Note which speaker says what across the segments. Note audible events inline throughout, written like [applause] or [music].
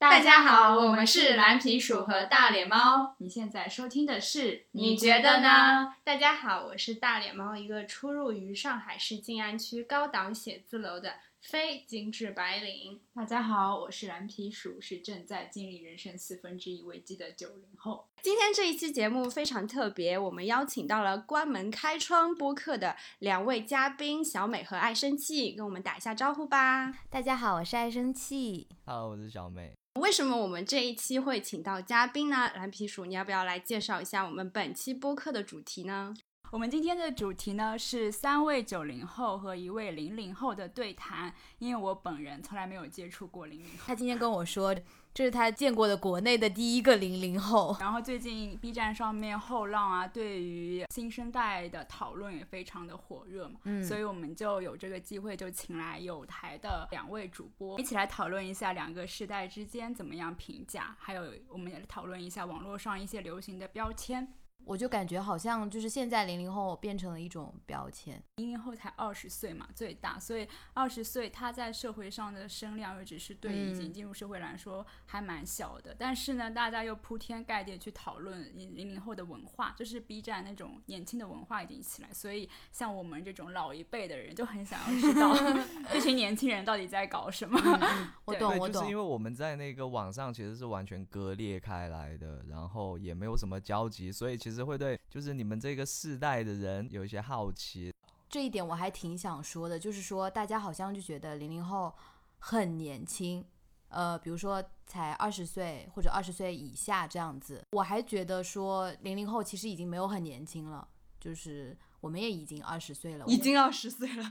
Speaker 1: 大家好，我们是蓝皮鼠和大脸猫。你现在收听的是，你觉得呢？
Speaker 2: 大家好，我是大脸猫，一个出入于上海市静安区高档写字楼的非精致白领。
Speaker 1: 大家好，我是蓝皮鼠，是正在经历人生四分之一危机的九零后。
Speaker 2: 今天这一期节目非常特别，我们邀请到了关门开窗播客的两位嘉宾小美和爱生气，跟我们打一下招呼吧。
Speaker 3: 大家好，我是爱生气。
Speaker 4: Hello，我是小美。
Speaker 2: 为什么我们这一期会请到嘉宾呢？蓝皮鼠，你要不要来介绍一下我们本期播客的主题呢？
Speaker 1: 我们今天的主题呢是三位九零后和一位零零后的对谈，因为我本人从来没有接触过零零后。
Speaker 3: 他今天跟我说。这是他见过的国内的第一个零零后。
Speaker 1: 然后最近 B 站上面后浪啊，对于新生代的讨论也非常的火热嘛，嗯，所以我们就有这个机会，就请来有台的两位主播，一起来讨论一下两个世代之间怎么样评价，还有我们也讨论一下网络上一些流行的标签。
Speaker 3: 我就感觉好像就是现在零零后变成了一种标签。
Speaker 1: 零零后才二十岁嘛，最大，所以二十岁他在社会上的声量又只是对已经进入社会来说还蛮小的。但是呢，大家又铺天盖地去讨论零零后的文化，就是 B 站那种年轻的文化已经起来，所以像我们这种老一辈的人就很想要知道 [laughs] 这群年轻人到底在搞什么。[laughs]
Speaker 3: 我懂，我
Speaker 4: 懂。就是因为我们在那个网上其实是完全割裂开来的，然后也没有什么交集，所以其实。会对，就是你们这个世代的人有一些好奇，
Speaker 3: 这一点我还挺想说的，就是说大家好像就觉得零零后很年轻，呃，比如说才二十岁或者二十岁以下这样子，我还觉得说零零后其实已经没有很年轻了，就是我们也已经二十岁了，
Speaker 2: 已经二十岁了，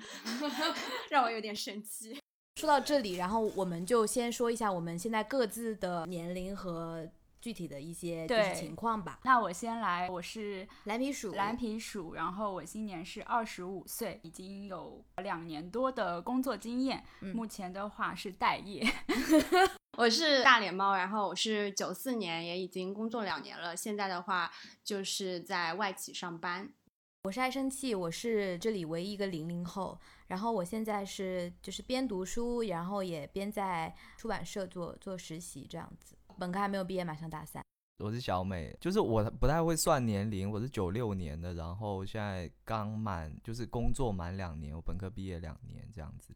Speaker 2: [laughs] 让我有点生气。
Speaker 3: 说到这里，然后我们就先说一下我们现在各自的年龄和。具体的一些就是情况吧。
Speaker 1: 那我先来，我是
Speaker 3: 蓝皮鼠，
Speaker 1: 蓝皮鼠。然后我今年是二十五岁，已经有两年多的工作经验。目前的话是待业。[laughs]
Speaker 2: 我是大脸猫，然后我是九四年，也已经工作两年了。现在的话就是在外企上班。
Speaker 3: 我是爱生气，我是这里唯一一个零零后。然后我现在是就是边读书，然后也边在出版社做做实习这样子。本科还没有毕业，马上大三。
Speaker 4: 我是小美，就是我不太会算年龄，我是九六年的，然后现在刚满，就是工作满两年，我本科毕业两年这样子。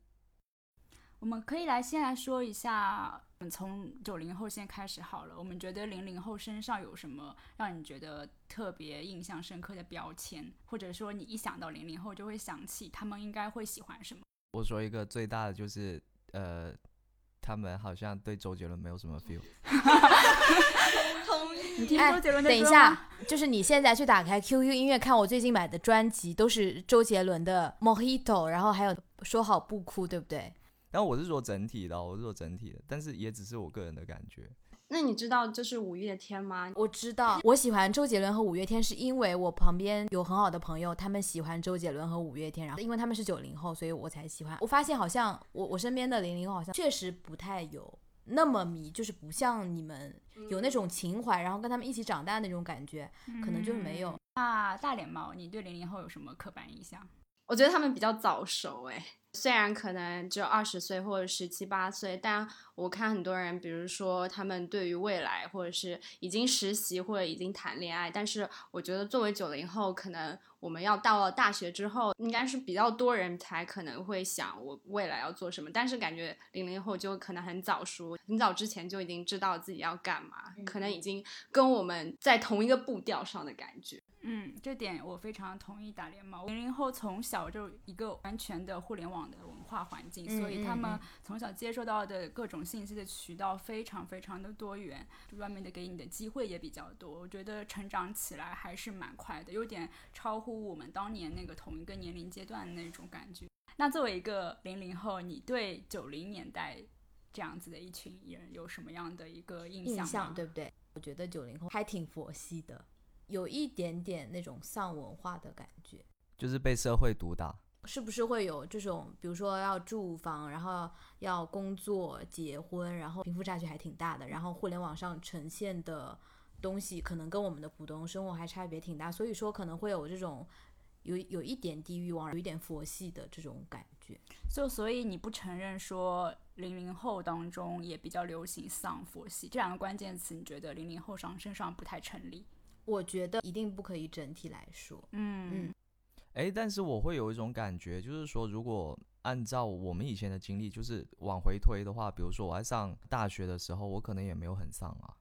Speaker 1: 我们可以来先来说一下，从九零后先开始好了。我们觉得零零后身上有什么让你觉得特别印象深刻的标签，或者说你一想到零零后就会想起他们应该会喜欢什么？
Speaker 4: 我说一个最大的就是呃。他们好像对周杰伦没有什么 [laughs] feel。
Speaker 1: 你听周杰伦的
Speaker 3: 等一下，就是你现在去打开 QQ 音乐，看我最近买的专辑，都是周杰伦的《Mojito》，然后还有说好不哭，对不对？
Speaker 4: 然后我是说整体的，我是说整体的，但是也只是我个人的感觉。
Speaker 2: 那你知道这是五月天吗？
Speaker 3: 我知道，我喜欢周杰伦和五月天，是因为我旁边有很好的朋友，他们喜欢周杰伦和五月天，然后因为他们是九零后，所以我才喜欢。我发现好像我我身边的零零后好像确实不太有那么迷，就是不像你们有那种情怀，然后跟他们一起长大那种感觉，可能就是没有。
Speaker 1: 那大脸猫，你对零零后有什么刻板印象？
Speaker 2: 我觉得他们比较早熟，哎。虽然可能只有二十岁或者十七八岁，但我看很多人，比如说他们对于未来，或者是已经实习或者已经谈恋爱，但是我觉得作为九零后，可能我们要到了大学之后，应该是比较多人才可能会想我未来要做什么。但是感觉零零后就可能很早熟，很早之前就已经知道自己要干嘛，可能已经跟我们在同一个步调上的感觉。
Speaker 1: 嗯，这点我非常同意。打脸猫零零后从小就一个完全的互联网的文化环境，所以他们从小接受到的各种信息的渠道非常非常的多元，外面的给你的机会也比较多。我觉得成长起来还是蛮快的，有点超乎我们当年那个同一个年龄阶段的那种感觉。那作为一个零零后，你对九零年代这样子的一群人有什么样的一个印
Speaker 3: 象？对不对？我觉得九零后还挺佛系的。有一点点那种丧文化的感觉，
Speaker 4: 就是被社会毒打，
Speaker 3: 是不是会有这种，比如说要住房，然后要工作、结婚，然后贫富差距还挺大的，然后互联网上呈现的东西可能跟我们的普通生活还差别挺大，所以说可能会有这种有有一点低欲望，有一点佛系的这种感觉。
Speaker 1: 就所以你不承认说零零后当中也比较流行丧佛系这两个关键词，你觉得零零后上身上不太成立？
Speaker 3: 我觉得一定不可以整体来说。
Speaker 1: 嗯
Speaker 3: 嗯
Speaker 4: 哎，但是我会有一种感觉，就是说，如果按照我们以前的经历，就是往回推的话，比如说我在上大学的时候，我可能也没有很丧啊。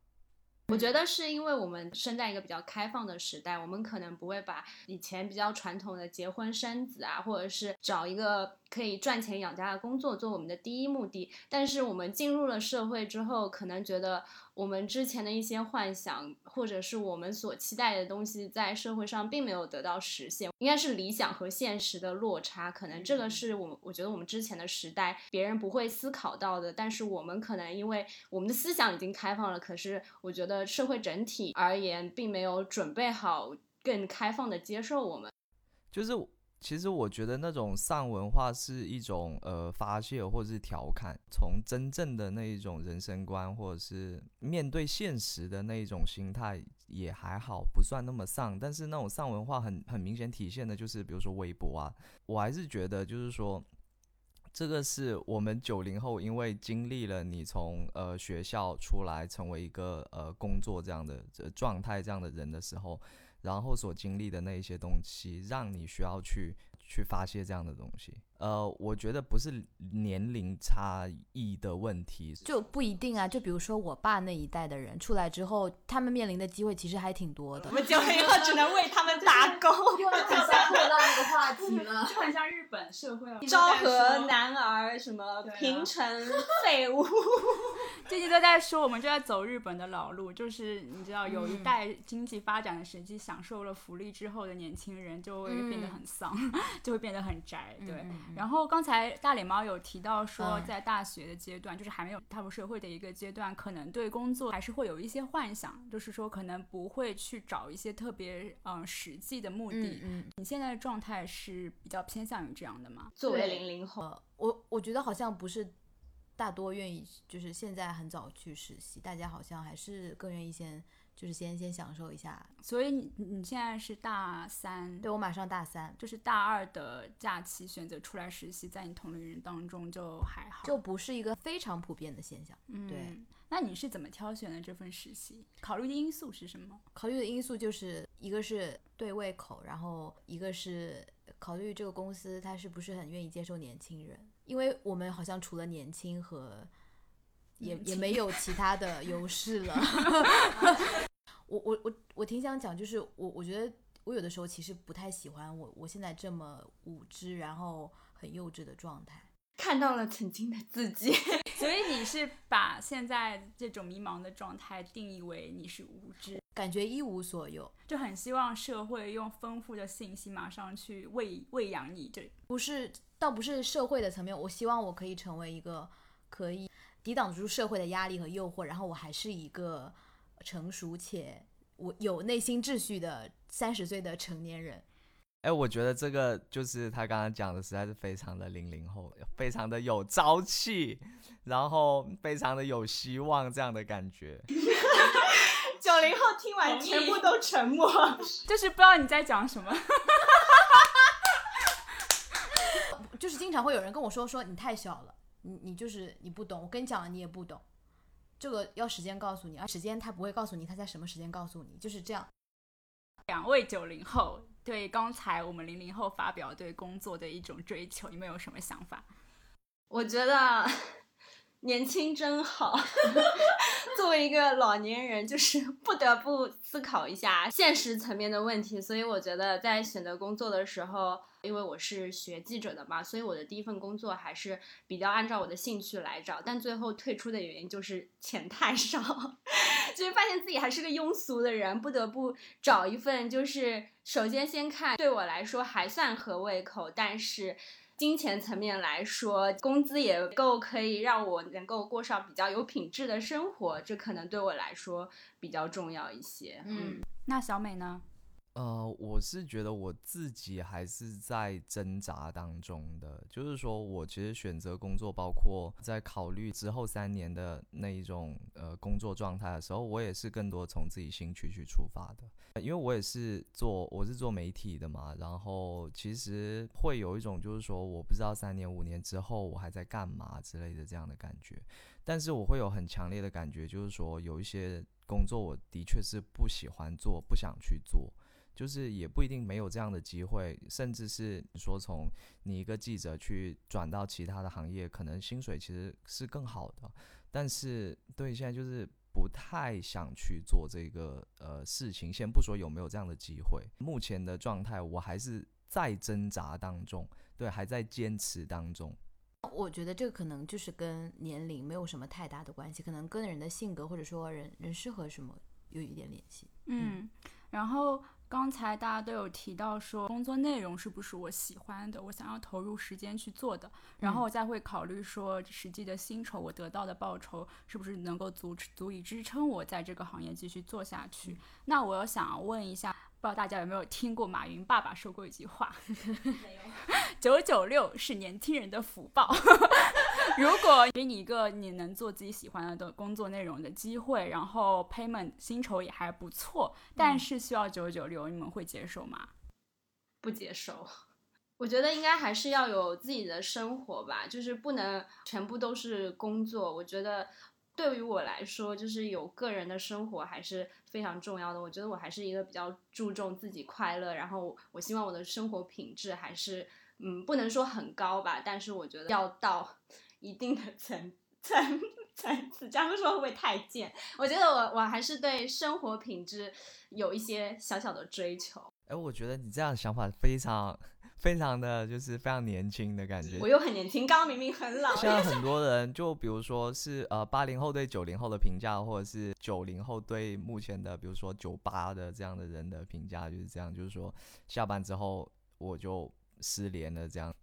Speaker 2: 我觉得是因为我们生在一个比较开放的时代，我们可能不会把以前比较传统的结婚生子啊，或者是找一个可以赚钱养家的工作做我们的第一目的。但是我们进入了社会之后，可能觉得我们之前的一些幻想，或者是我们所期待的东西，在社会上并没有得到实现，应该是理想和现实的落差。可能这个是我们我觉得我们之前的时代别人不会思考到的，但是我们可能因为我们的思想已经开放了，可是我觉得社会整体而言并没有准备好更开放的接受我们。
Speaker 4: 就是其实我觉得那种丧文化是一种呃发泄或者是调侃，从真正的那一种人生观或者是面对现实的那一种心态也还好，不算那么丧。但是那种丧文化很很明显体现的就是，比如说微博啊，我还是觉得就是说。这个是我们九零后，因为经历了你从呃学校出来成为一个呃工作这样的呃状态这样的人的时候，然后所经历的那一些东西，让你需要去去发泄这样的东西。呃，我觉得不是年龄差异的问题，
Speaker 3: 就不一定啊。就比如说我爸那一代的人出来之后，他们面临的机会其实还挺多的。
Speaker 2: 我们九零后只能为他们打工。
Speaker 3: 又要很像扩大那个话题了。
Speaker 1: 就很像日本社会，
Speaker 2: 昭和男儿什么平成 [laughs] 废物，
Speaker 1: 最近都在说，我们就在走日本的老路，就是你知道，有一
Speaker 3: 嗯
Speaker 1: 代经济发展的时期，享受了福利之后的年轻人就会变得很丧，[laughs] 就会变得很宅，对。然后刚才大脸猫有提到说，
Speaker 3: 嗯
Speaker 1: 在大学的阶段，就是还没有踏入社会的一个阶段，可能对工作还是会有一些幻想，就是说可能不会去找一些特别嗯实际的目的。
Speaker 3: 嗯嗯，
Speaker 1: 你现在的状态是比较偏向于这样的吗？
Speaker 2: 作为零零后，
Speaker 3: 呃，我我觉得好像不是大多愿意，就是现在很早去实习，大家好像还是更愿意先就是先先享受一下。
Speaker 1: 所以你你现在是大三，
Speaker 3: 对我马上大三，
Speaker 1: 就是大二的假期选择出来实习，在你同龄人当中就还好，
Speaker 3: 就不是一个非常普遍的现象。
Speaker 1: 嗯
Speaker 3: 对。
Speaker 1: 那你是怎么挑选的这份实习？考虑的因素是什么？
Speaker 3: 考虑的因素就是一个是对胃口，然后一个是考虑这个公司它是不是很愿意接受年轻人，因为我们好像除了年轻和也也没有 [laughs] 其他的优势了。[laughs] 我我我我挺想讲，就是我我觉得我有的时候其实不太喜欢我我现在这么无知，然后很幼稚的状态。
Speaker 2: 看到了曾经的自己。[laughs]
Speaker 1: 所以你是把现在这种迷茫的状态定义为你是无知，
Speaker 3: 感觉一无所有，
Speaker 1: 就很希望社会用丰富的信息马上去喂喂养你。这
Speaker 3: 不是，倒不是社会的层面，我希望我可以成为一个可以抵挡得住社会的压力和诱惑，然后我还是一个成熟且我有内心秩序的三十岁的成年人。
Speaker 4: 哎，我觉得这个就是他刚刚讲的，实在是非常的零零后，非常的有朝气，然后非常的有希望这样的感觉。[laughs]
Speaker 2: 九零后听完全部都沉默。
Speaker 1: 就是不知道你在讲什么。[laughs]
Speaker 3: 就是经常会有人跟我说说你太小了，你你就是你不懂，我跟你讲了你也不懂，这个要时间告诉你，而时间他不会告诉你他在什么时间告诉你，就是这样。
Speaker 1: 两位九零后对刚才我们零零后发表对工作的一种追求，你们有什么想法？
Speaker 2: 我觉得 [laughs] 年轻真好。[laughs] 作为一个老年人，就是不得不思考一下现实层面的问题，所以我觉得在选择工作的时候，因为我是学记者的嘛，所以我的第一份工作还是比较按照我的兴趣来找，但最后退出的原因就是钱太少，[laughs] 就是发现自己还是个庸俗的人，不得不找一份就是首先先看对我来说还算合胃口，但是。金钱层面来说，工资也够可以让我能够过上比较有品质的生活，这可能对我来说比较重要一些。
Speaker 3: 嗯，
Speaker 1: 那小美呢？
Speaker 4: 呃，我是觉得我自己还是在挣扎当中的，就是说我其实选择工作，包括在考虑之后三年的那一种呃工作状态的时候，我也是更多从自己兴趣去出发的，因为我也是做我是做媒体的嘛，然后其实会有一种就是说我不知道三年五年之后我还在干嘛之类的这样的感觉，但是我会有很强烈的感觉，就是说有一些工作我的确是不喜欢做，不想去做。就是也不一定没有这样的机会，甚至是说从你一个记者去转到其他的行业，可能薪水其实是更好的。但是对现在就是不太想去做这个呃事情，先不说有没有这样的机会，目前的状态我还是在挣扎当中，对，还在坚持当中。
Speaker 3: 我觉得这个可能就是跟年龄没有什么太大的关系，可能跟人的性格或者说人人适合什么有一点联系。
Speaker 1: 嗯，然后。刚才大家都有提到说工作内容是不是我喜欢的，我想要投入时间去做的，然后我再会考虑说实际的薪酬，我得到的报酬是不是能够足足以支撑我在这个行业继续做下去。那我想问一下，不知道大家有没有听过马云爸爸说过一句话？[laughs] 没有。[laughs] 九九六是年轻人的福报。[laughs] [laughs] 如果给你一个你能做自己喜欢的工作内容的机会，然后 payment 薪酬也还不错，但是需要九九六，你们会接受吗？
Speaker 2: 不接受。我觉得应该还是要有自己的生活吧，就是不能全部都是工作。我觉得对于我来说，就是有个人的生活还是非常重要的。我觉得我还是一个比较注重自己快乐，然后我希望我的生活品质还是嗯，不能说很高吧，但是我觉得要到。一定的层层层次，这样说会不会太贱？我觉得我我还是对生活品质有一些小小的追求。
Speaker 4: 哎，我觉得你这样的想法非常非常的就是非常年轻的感觉。
Speaker 2: 我又很年轻，刚刚明明很老。
Speaker 4: 现在 [laughs] 很多人就比如说是呃八零后对九零后的评价，或者是九零后对目前的比如说九八的这样的人的评价就是这样，就是说下班之后我就失联了这样。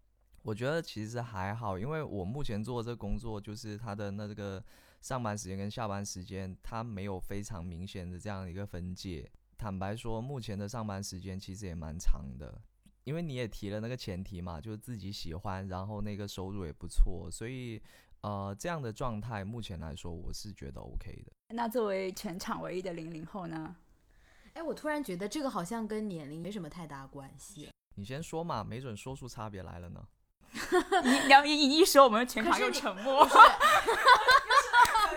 Speaker 4: 我觉得其实还好，因为我目前做这工作，就是他的那个上班时间跟下班时间，它没有非常明显的这样一个分界。坦白说，目前的上班时间其实也蛮长的，因为你也提了那个前提嘛，就是自己喜欢，然后那个收入也不错，所以呃，这样的状态目前来说，我是觉得 OK 的。
Speaker 1: 那作为全场唯一的零零后呢？
Speaker 3: 哎，我突然觉得这个好像跟年龄没什么太大关系。
Speaker 4: 你先说嘛，没准说出差别来了呢。[laughs]
Speaker 1: 你梁一一说，我们全场又沉默。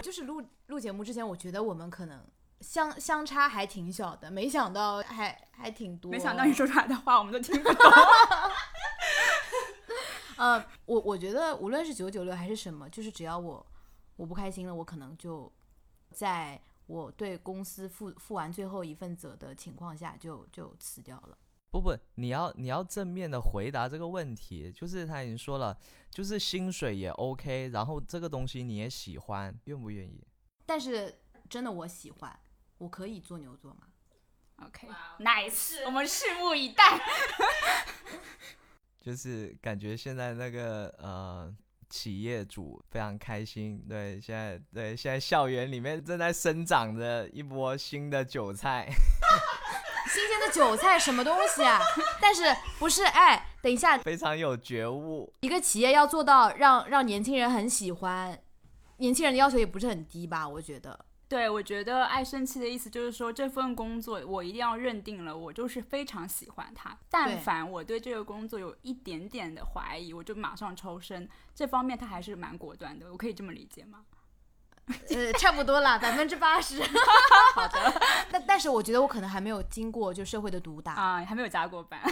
Speaker 3: 就是录录节目之前，我觉得我们可能相相差还挺小的，没想到还还挺多。
Speaker 1: 没想到你说出来的话，我们都听不懂。[laughs]
Speaker 3: 呃，我我觉得无论是九九六还是什么，就是只要我我不开心了，我可能就在我对公司负负完最后一份责的情况下，就就辞掉了。
Speaker 4: 不不，你要你要正面的回答这个问题，就是他已经说了，就是薪水也 OK，然后这个东西你也喜欢，愿不愿意？
Speaker 3: 但是真的我喜欢，我可以做牛做马。
Speaker 1: OK，Nice，我们拭目以待。[laughs]
Speaker 4: 就是感觉现在那个呃企业主非常开心，对，现在对现在校园里面正在生长着一波新的韭菜。[laughs]
Speaker 3: 新鲜的韭菜什么东西啊？[laughs] 但是不是？哎，等一下，
Speaker 4: 非常有觉悟。
Speaker 3: 一个企业要做到让让年轻人很喜欢，年轻人的要求也不是很低吧？我觉得。
Speaker 1: 对，我觉得爱生气的意思就是说，这份工作我一定要认定了，我就是非常喜欢它。但凡我对这个工作有一点点的怀疑，我就马上抽身。这方面他还是蛮果断的，我可以这么理解吗？
Speaker 3: 呃，差不多了，百分之八十。[laughs]
Speaker 1: 好的，[laughs]
Speaker 3: 但但是我觉得我可能还没有经过就社会的毒打
Speaker 1: 啊，还没有加过班。[laughs] 我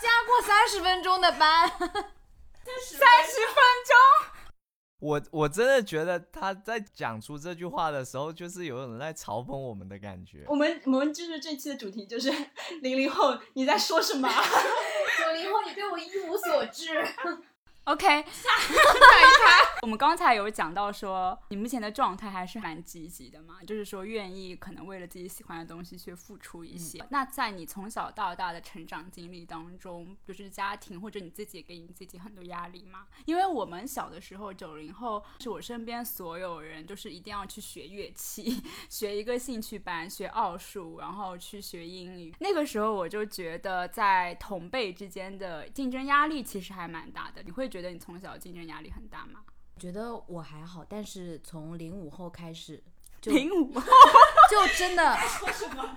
Speaker 3: 加过三十分钟的班，三
Speaker 1: 十分钟。
Speaker 4: 我我真的觉得他在讲出这句话的时候，就是有人在嘲讽我们的感觉。
Speaker 2: 我们我们就是这期的主题就是零零后你在说什么？
Speaker 3: 九零后你对我一无所知。
Speaker 1: OK，下一趴。我们刚才有讲到说，你目前的状态还是蛮积极的嘛，[laughs] 就是说愿意可能为了自己喜欢的东西去付出一些。那在你从小到大的成长经历当中，就是家庭或者你自己给你自己很多压力吗？因为我们小的时候，九零后是我身边所有人就是一定要去学乐器，[laughs] 学一个兴趣班，学奥数，然后去学英语。那个时候我就觉得，在同辈之间的竞争压力其实还蛮大的。你会觉得你从小竞争压力很大吗？
Speaker 3: 觉得我还好，但是从零五后开始，就
Speaker 1: 零五后 [laughs]
Speaker 3: 就真的，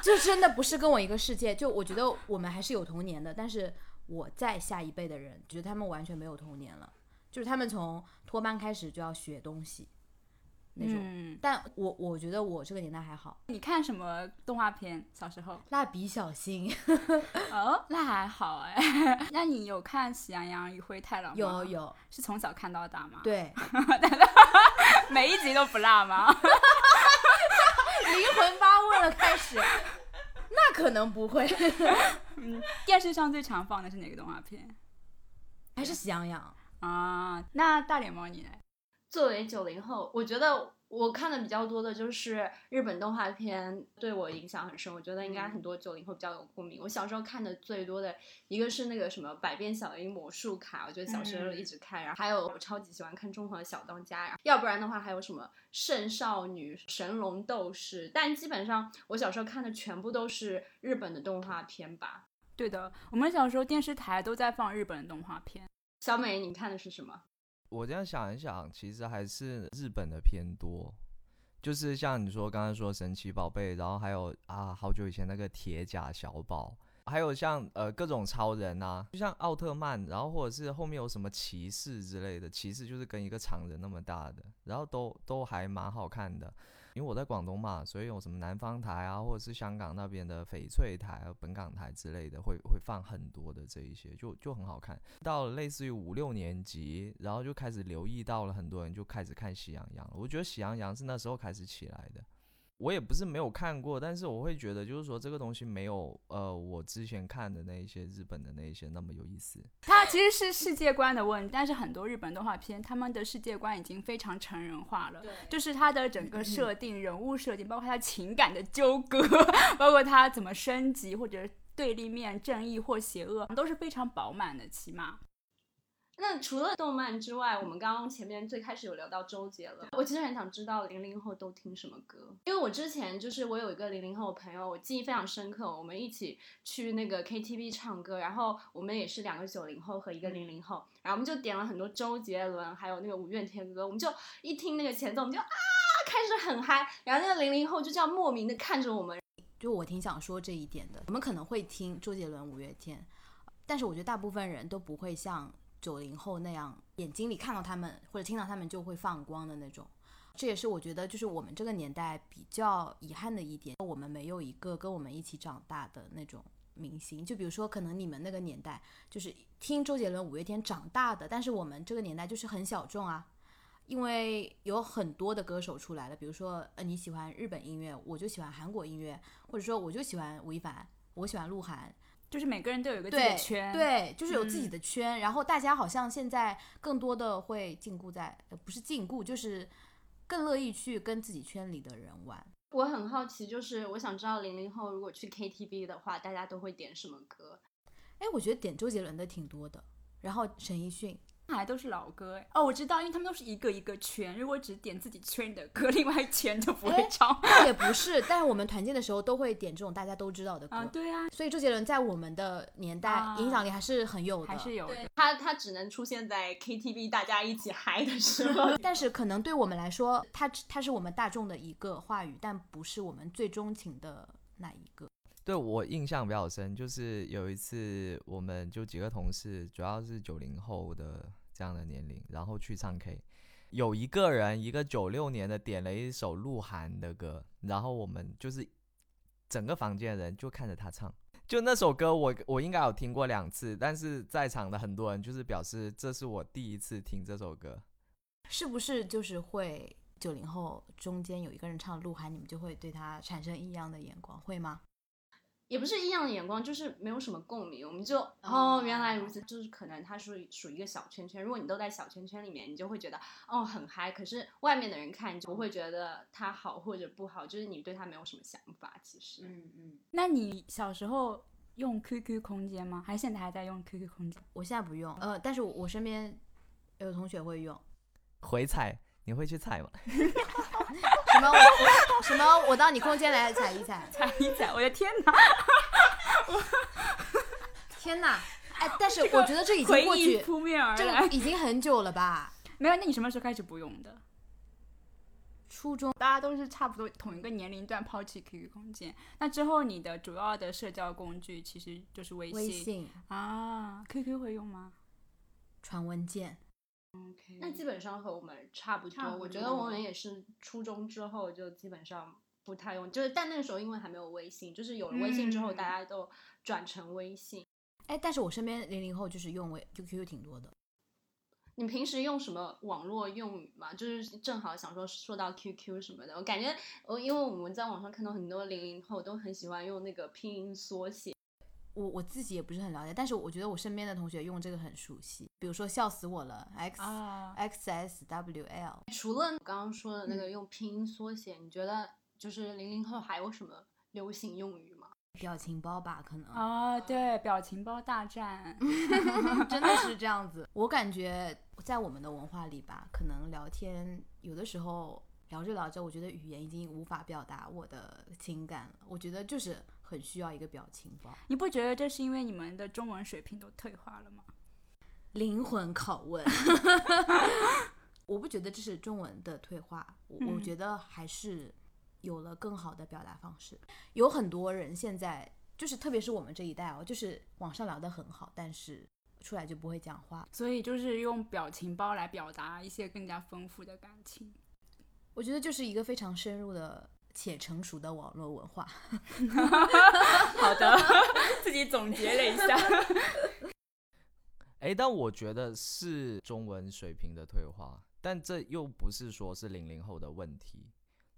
Speaker 3: 就真的不是跟我一个世界。就我觉得我们还是有童年的，但是我在下一辈的人觉得他们完全没有童年了，就是他们从托班开始就要学东西那种。
Speaker 1: 嗯，
Speaker 3: 但我我觉得我这个年代还好，
Speaker 1: 你看什么动画片？小时候？
Speaker 3: 蜡笔小新 [laughs]
Speaker 1: 哦，那还好哎。[laughs] 那你有看《喜羊羊与灰太狼》吗？
Speaker 3: 有，有，
Speaker 1: 是从小看到大吗？，
Speaker 3: 对，[laughs]
Speaker 1: 每一集都不落吗？
Speaker 3: 灵魂发问了，开始。那可能不会，嗯
Speaker 1: 电视上最常放的是哪个动画片
Speaker 3: 还是喜羊羊。
Speaker 1: 啊？那大脸猫你呢？
Speaker 2: 作为九零后，我觉得我看的比较多的就是日本动画片，对我影响很深。我觉得应该很多九零后比较有共鸣。我小时候看的最多的一个是那个什么《百变小樱魔术卡》，我觉得小时候一直看。然后还有我超级喜欢看《中华小当家》，要不然的话还有什么《圣少女》《神龙斗士》。但基本上我小时候看的全部都是日本的动画片吧。
Speaker 1: 对的，我们小时候电视台都在放日本的动画片。
Speaker 2: 小美，你看的是什么？
Speaker 4: 我这样想一想，其实还是日本的偏多，就是像你说刚刚说神奇宝贝，然后还有啊，好久以前那个铁甲小宝，还有像呃各种超人啊，就像奥特曼，然后或者是后面有什么骑士之类的，骑士就是跟一个常人那么大的，然后都都还蛮好看的。因为我在广东嘛，所以有什么南方台啊，或者是香港那边的翡翠台、本港台之类的，会会放很多的这一些，就就很好看。到了类似于五六年级，然后就开始留意到了很多人就开始看喜羊羊了。我觉得喜羊羊是那时候开始起来的。我也不是没有看过，但是我会觉得就是说这个东西没有呃我之前看的那一些日本的那一些那么有意思。[laughs]
Speaker 1: 它其实是世界观的问题，但是很多日本动画片他们的世界观已经非常成人化了，就是它的整个设定、人物设定，包括它情感的纠葛，包括它怎么升级或者对立面正义或邪恶，都是非常饱满的，起码。
Speaker 2: 那除了动漫之外，我们刚刚前面最开始有聊到周杰伦，我其实很想知道零零后都听什么歌，因为我之前就是我有一个零零后朋友，我记忆非常深刻，我们一起去那个 KTV 唱歌，然后我们也是两个九零后和一个零零后，然后我们就点了很多周杰伦，还有那个五月天歌，我们就一听那个前奏，我们就啊开始很嗨，然后那个零零后就这样莫名的看着我们，
Speaker 3: 就我挺想说这一点的。我们可能会听周杰伦、五月天，但是我觉得大部分人都不会像九零后那样，眼睛里看到他们或者听到他们就会放光的那种。这也是我觉得就是我们这个年代比较遗憾的一点，我们没有一个跟我们一起长大的那种明星。就比如说，可能你们那个年代就是听周杰伦、五月天长大的，但是我们这个年代就是很小众啊。因为有很多的歌手出来了，比如说，呃，你喜欢日本音乐，我就喜欢韩国音乐，或者说我就喜欢吴亦凡，我喜欢鹿晗，
Speaker 1: 就是每个人都有一个自己的圈，
Speaker 3: 对，就是有自己
Speaker 1: 嗯
Speaker 3: 的圈。然后大家好像现在更多的会禁锢在，呃，不是禁锢，就是更乐意去跟自己圈里的人玩。
Speaker 2: 我很好奇，就是我想知道零零后如果去 KTV 的话，大家都会点什么歌？
Speaker 3: 哎，我觉得点周杰伦的挺多的，然后陈奕迅，
Speaker 1: 还都是老歌哎。哦，我知道，因为他们都是一个一个圈，如果只点自己圈的歌，[laughs] 另外一圈就不会
Speaker 3: 哎
Speaker 1: 唱。
Speaker 3: 也不是，但是我们团建的时候都会点这种大家都知道的歌。
Speaker 1: 啊，对啊，
Speaker 3: 所以周杰伦在我们的年代
Speaker 1: 啊
Speaker 3: 影响力还是很有的，
Speaker 1: 还是有的。
Speaker 2: 他他只能出现在 KTV 大家一起嗨的时候。[laughs]
Speaker 3: 但是可能对我们来说，他他是我们大众的一个话语，但不是我们最钟情的那一个。
Speaker 4: 对我印象比较深，就是有一次我们就几个同事，主要是九零后的这样的年龄，然后去唱 K，有一个人一个九六年的点了一首鹿晗的歌，然后我们就是整个房间的人就看着他唱。就那首歌我，我应该有听过两次，但是在场的很多人就是表示这是我第一次听这首歌。
Speaker 3: 是不是就是会九零后中间有一个人唱鹿晗，你们就会对他产生异样的眼光，会吗？
Speaker 2: 也不是异样的眼光，就是没有什么共鸣，我们就哦原来如此，就是可能它是属于一个小圈圈，如果你都在小圈圈里面，你就会觉得哦很嗨，可是外面的人看就不会觉得他好或者不好，就是你对他没有什么想法，其实。
Speaker 3: 嗯嗯，
Speaker 1: 那你小时候用 QQ 空间吗？还是现在还在用 QQ 空间？
Speaker 3: 我现在不用，呃，但是我我身边有同学会用。
Speaker 4: 回踩，你会去踩吗？[laughs]
Speaker 3: 什么我我什么我到你空间来踩一踩？
Speaker 1: 踩一踩，我的天哪！[laughs]
Speaker 3: 天哪！哎，但是我觉得这已经过去，
Speaker 1: 扑面而
Speaker 3: 这
Speaker 1: 来
Speaker 3: 个。已经很久了吧？
Speaker 1: 没有，那你什么时候开始不用的？
Speaker 3: 初中
Speaker 1: 大家都是差不多同一个年龄段抛弃 QQ 空间，那之后你的主要的社交工具其实就是微信
Speaker 3: 微信
Speaker 1: 啊，QQ 会用吗？
Speaker 3: 传文件，
Speaker 2: 那基本上和我们差不多，我觉得我们也是初中之后就基本上不太用，就是但那个时候因为还没有微信，就是有了微信之后，
Speaker 1: 嗯
Speaker 2: 大家都转成微信。
Speaker 3: 哎，但是我身边零零后就是用微 QQ 挺多的。
Speaker 2: 你平时用什么网络用语嘛？就是正好想说说到 QQ 什么的，我感觉我因为我们在网上看到很多零零后都很喜欢用那个拼音缩写，
Speaker 3: 我我自己也不是很了解，但是我觉得我身边的同学用这个很熟悉，比如说笑死我了，X、
Speaker 1: 啊
Speaker 3: ，X S W L，
Speaker 2: 除了刚刚说的那个用拼音缩写，你觉得就是零零后还有什么流行用语吗？
Speaker 3: 表情包吧，可能、
Speaker 1: 啊，对，表情包大战，[laughs]
Speaker 3: 真的是这样子。我感觉在我们的文化里吧，可能聊天有的时候聊着聊着，我觉得语言已经无法表达我的情感了。我觉得就是很需要一个表情包。
Speaker 1: 你不觉得这是因为你们的中文水平都退化了吗？
Speaker 3: 灵魂拷问，[laughs] 我不觉得这是中文的退化，我我
Speaker 1: 嗯
Speaker 3: 觉得还是有了更好的表达方式。有很多人现在就是，特别是我们这一代哦，就是网上聊得很好，但是出来就不会讲话。
Speaker 1: 所以就是用表情包来表达一些更加丰富的感情。
Speaker 3: 我觉得就是一个非常深入的且成熟的网络文化。[laughs]
Speaker 1: 好的，[laughs] 自己总结了一下。[laughs]
Speaker 4: 哎，但我觉得是中文水平的退化，但这又不是说是零零后的问题，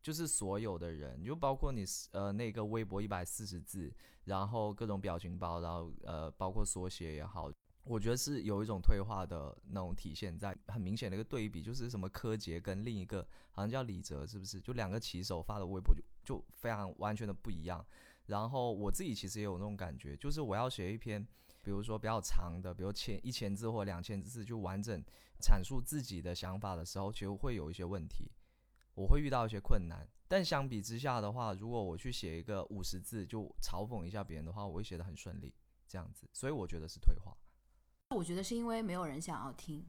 Speaker 4: 就是所有的人，就包括你呃那个微博一百四十字，然后各种表情包，然后呃包括缩写也好，我觉得是有一种退化的那种体现在，很明显的一个对比，就是什么柯洁跟另一个好像叫李哲，是不是？就两个骑手发的微博就就非常完全的不一样。然后我自己其实也有那种感觉，就是我要写一篇。比如说比较长的，比如千一千字或两千字，就完整阐述自己的想法的时候，其实会有一些问题，我会遇到一些困难。但相比之下的话，如果我去写一个五十字就嘲讽一下别人的话，我会写得很顺利，这样子。所以我觉得是退化。
Speaker 3: 我觉得是因为没有人想要听，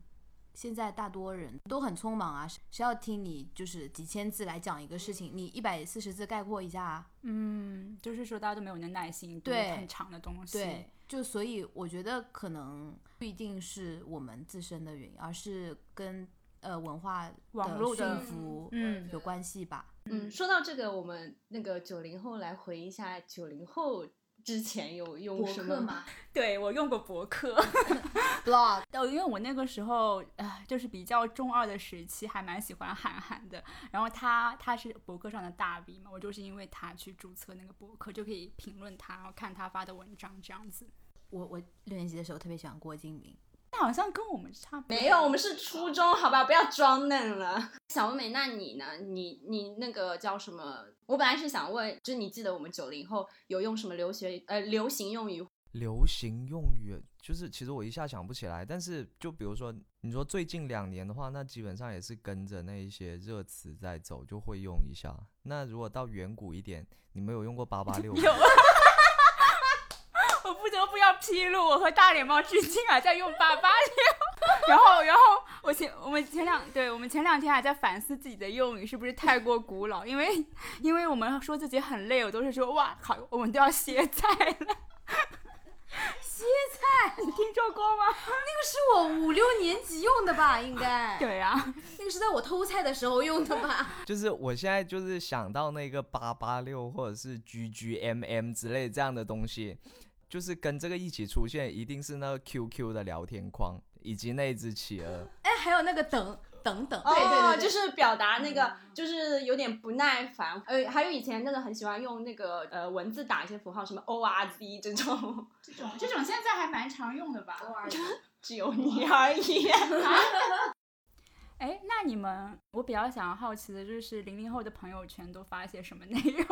Speaker 3: 现在大多人都很匆忙啊，谁要听你就是几千字来讲一个事情，你一百四十字概括一下啊？
Speaker 1: 嗯，就是说大家都没有那耐心读
Speaker 3: 对
Speaker 1: 很长的东西。
Speaker 3: 对，就所以我觉得可能不一定是我们自身的原因，而是跟呃文化
Speaker 1: 网络的
Speaker 3: 服
Speaker 1: 嗯
Speaker 3: 有关系吧。
Speaker 2: 嗯，说到这个，我们那个九零后来回忆一下九零后之前有用什么？？[laughs]
Speaker 1: 对我用过博客，[laughs]
Speaker 3: blog
Speaker 1: 哦，因为我那个时候呃，就是比较中二的时期，还蛮喜欢韩寒的。然后他他是博客上的大 V 嘛，我就是因为他去注册那个博客，就可以评论他，然后看他发的文章这样子。
Speaker 3: 我我六年级的时候特别喜欢郭敬明，
Speaker 1: 那好像跟我们差不多。
Speaker 2: 没有，我们是初中，好吧，不要装嫩了。小美，那你呢？你你那个叫什么？我本来是想问，就是你记得我们九零后有用什么留学呃流行用语？
Speaker 4: 流行用语就是，其实我一下想不起来，但是就比如说，你说最近两年的话，那基本上也是跟着那一些热词在走，就会用一下。那如果到远古一点，你们有用过八八六吗？[laughs]
Speaker 1: 有。我不得不要披露，我和大脸猫至今还在用八八六。然后，然后我前我们前两对我们前两天还在反思自己的用语是不是太过古老，因为 [laughs] 因为我们说自己很累，我都是说哇好，我们都要歇菜了。[laughs]
Speaker 3: 歇菜，
Speaker 1: 你听说过吗？
Speaker 3: 那个是我五六年级用的吧？应该，[laughs]
Speaker 1: 对啊呀、
Speaker 3: 那个是在我偷菜的时候用的吧？
Speaker 4: 就是我现在就是想到那个八八六或者是 GGMM 之类这样的东西，就是跟这个一起出现，一定是那个 QQ 的聊天框以及那只企鹅。
Speaker 3: 哎，还有那个等等等。
Speaker 2: 哦，
Speaker 3: 对对对对，
Speaker 2: 就是表达那个，就是有点不耐烦。呃，还有以前真的很喜欢用那个呃文字打一些符号，什么 O R Z 这种，
Speaker 1: 这种 [laughs] 这种现在还蛮常用的吧？
Speaker 2: 只有你而已。[laughs] [laughs]
Speaker 1: 哎，那你们，我比较想要好奇的就是零零后的朋友圈都发些什么内容？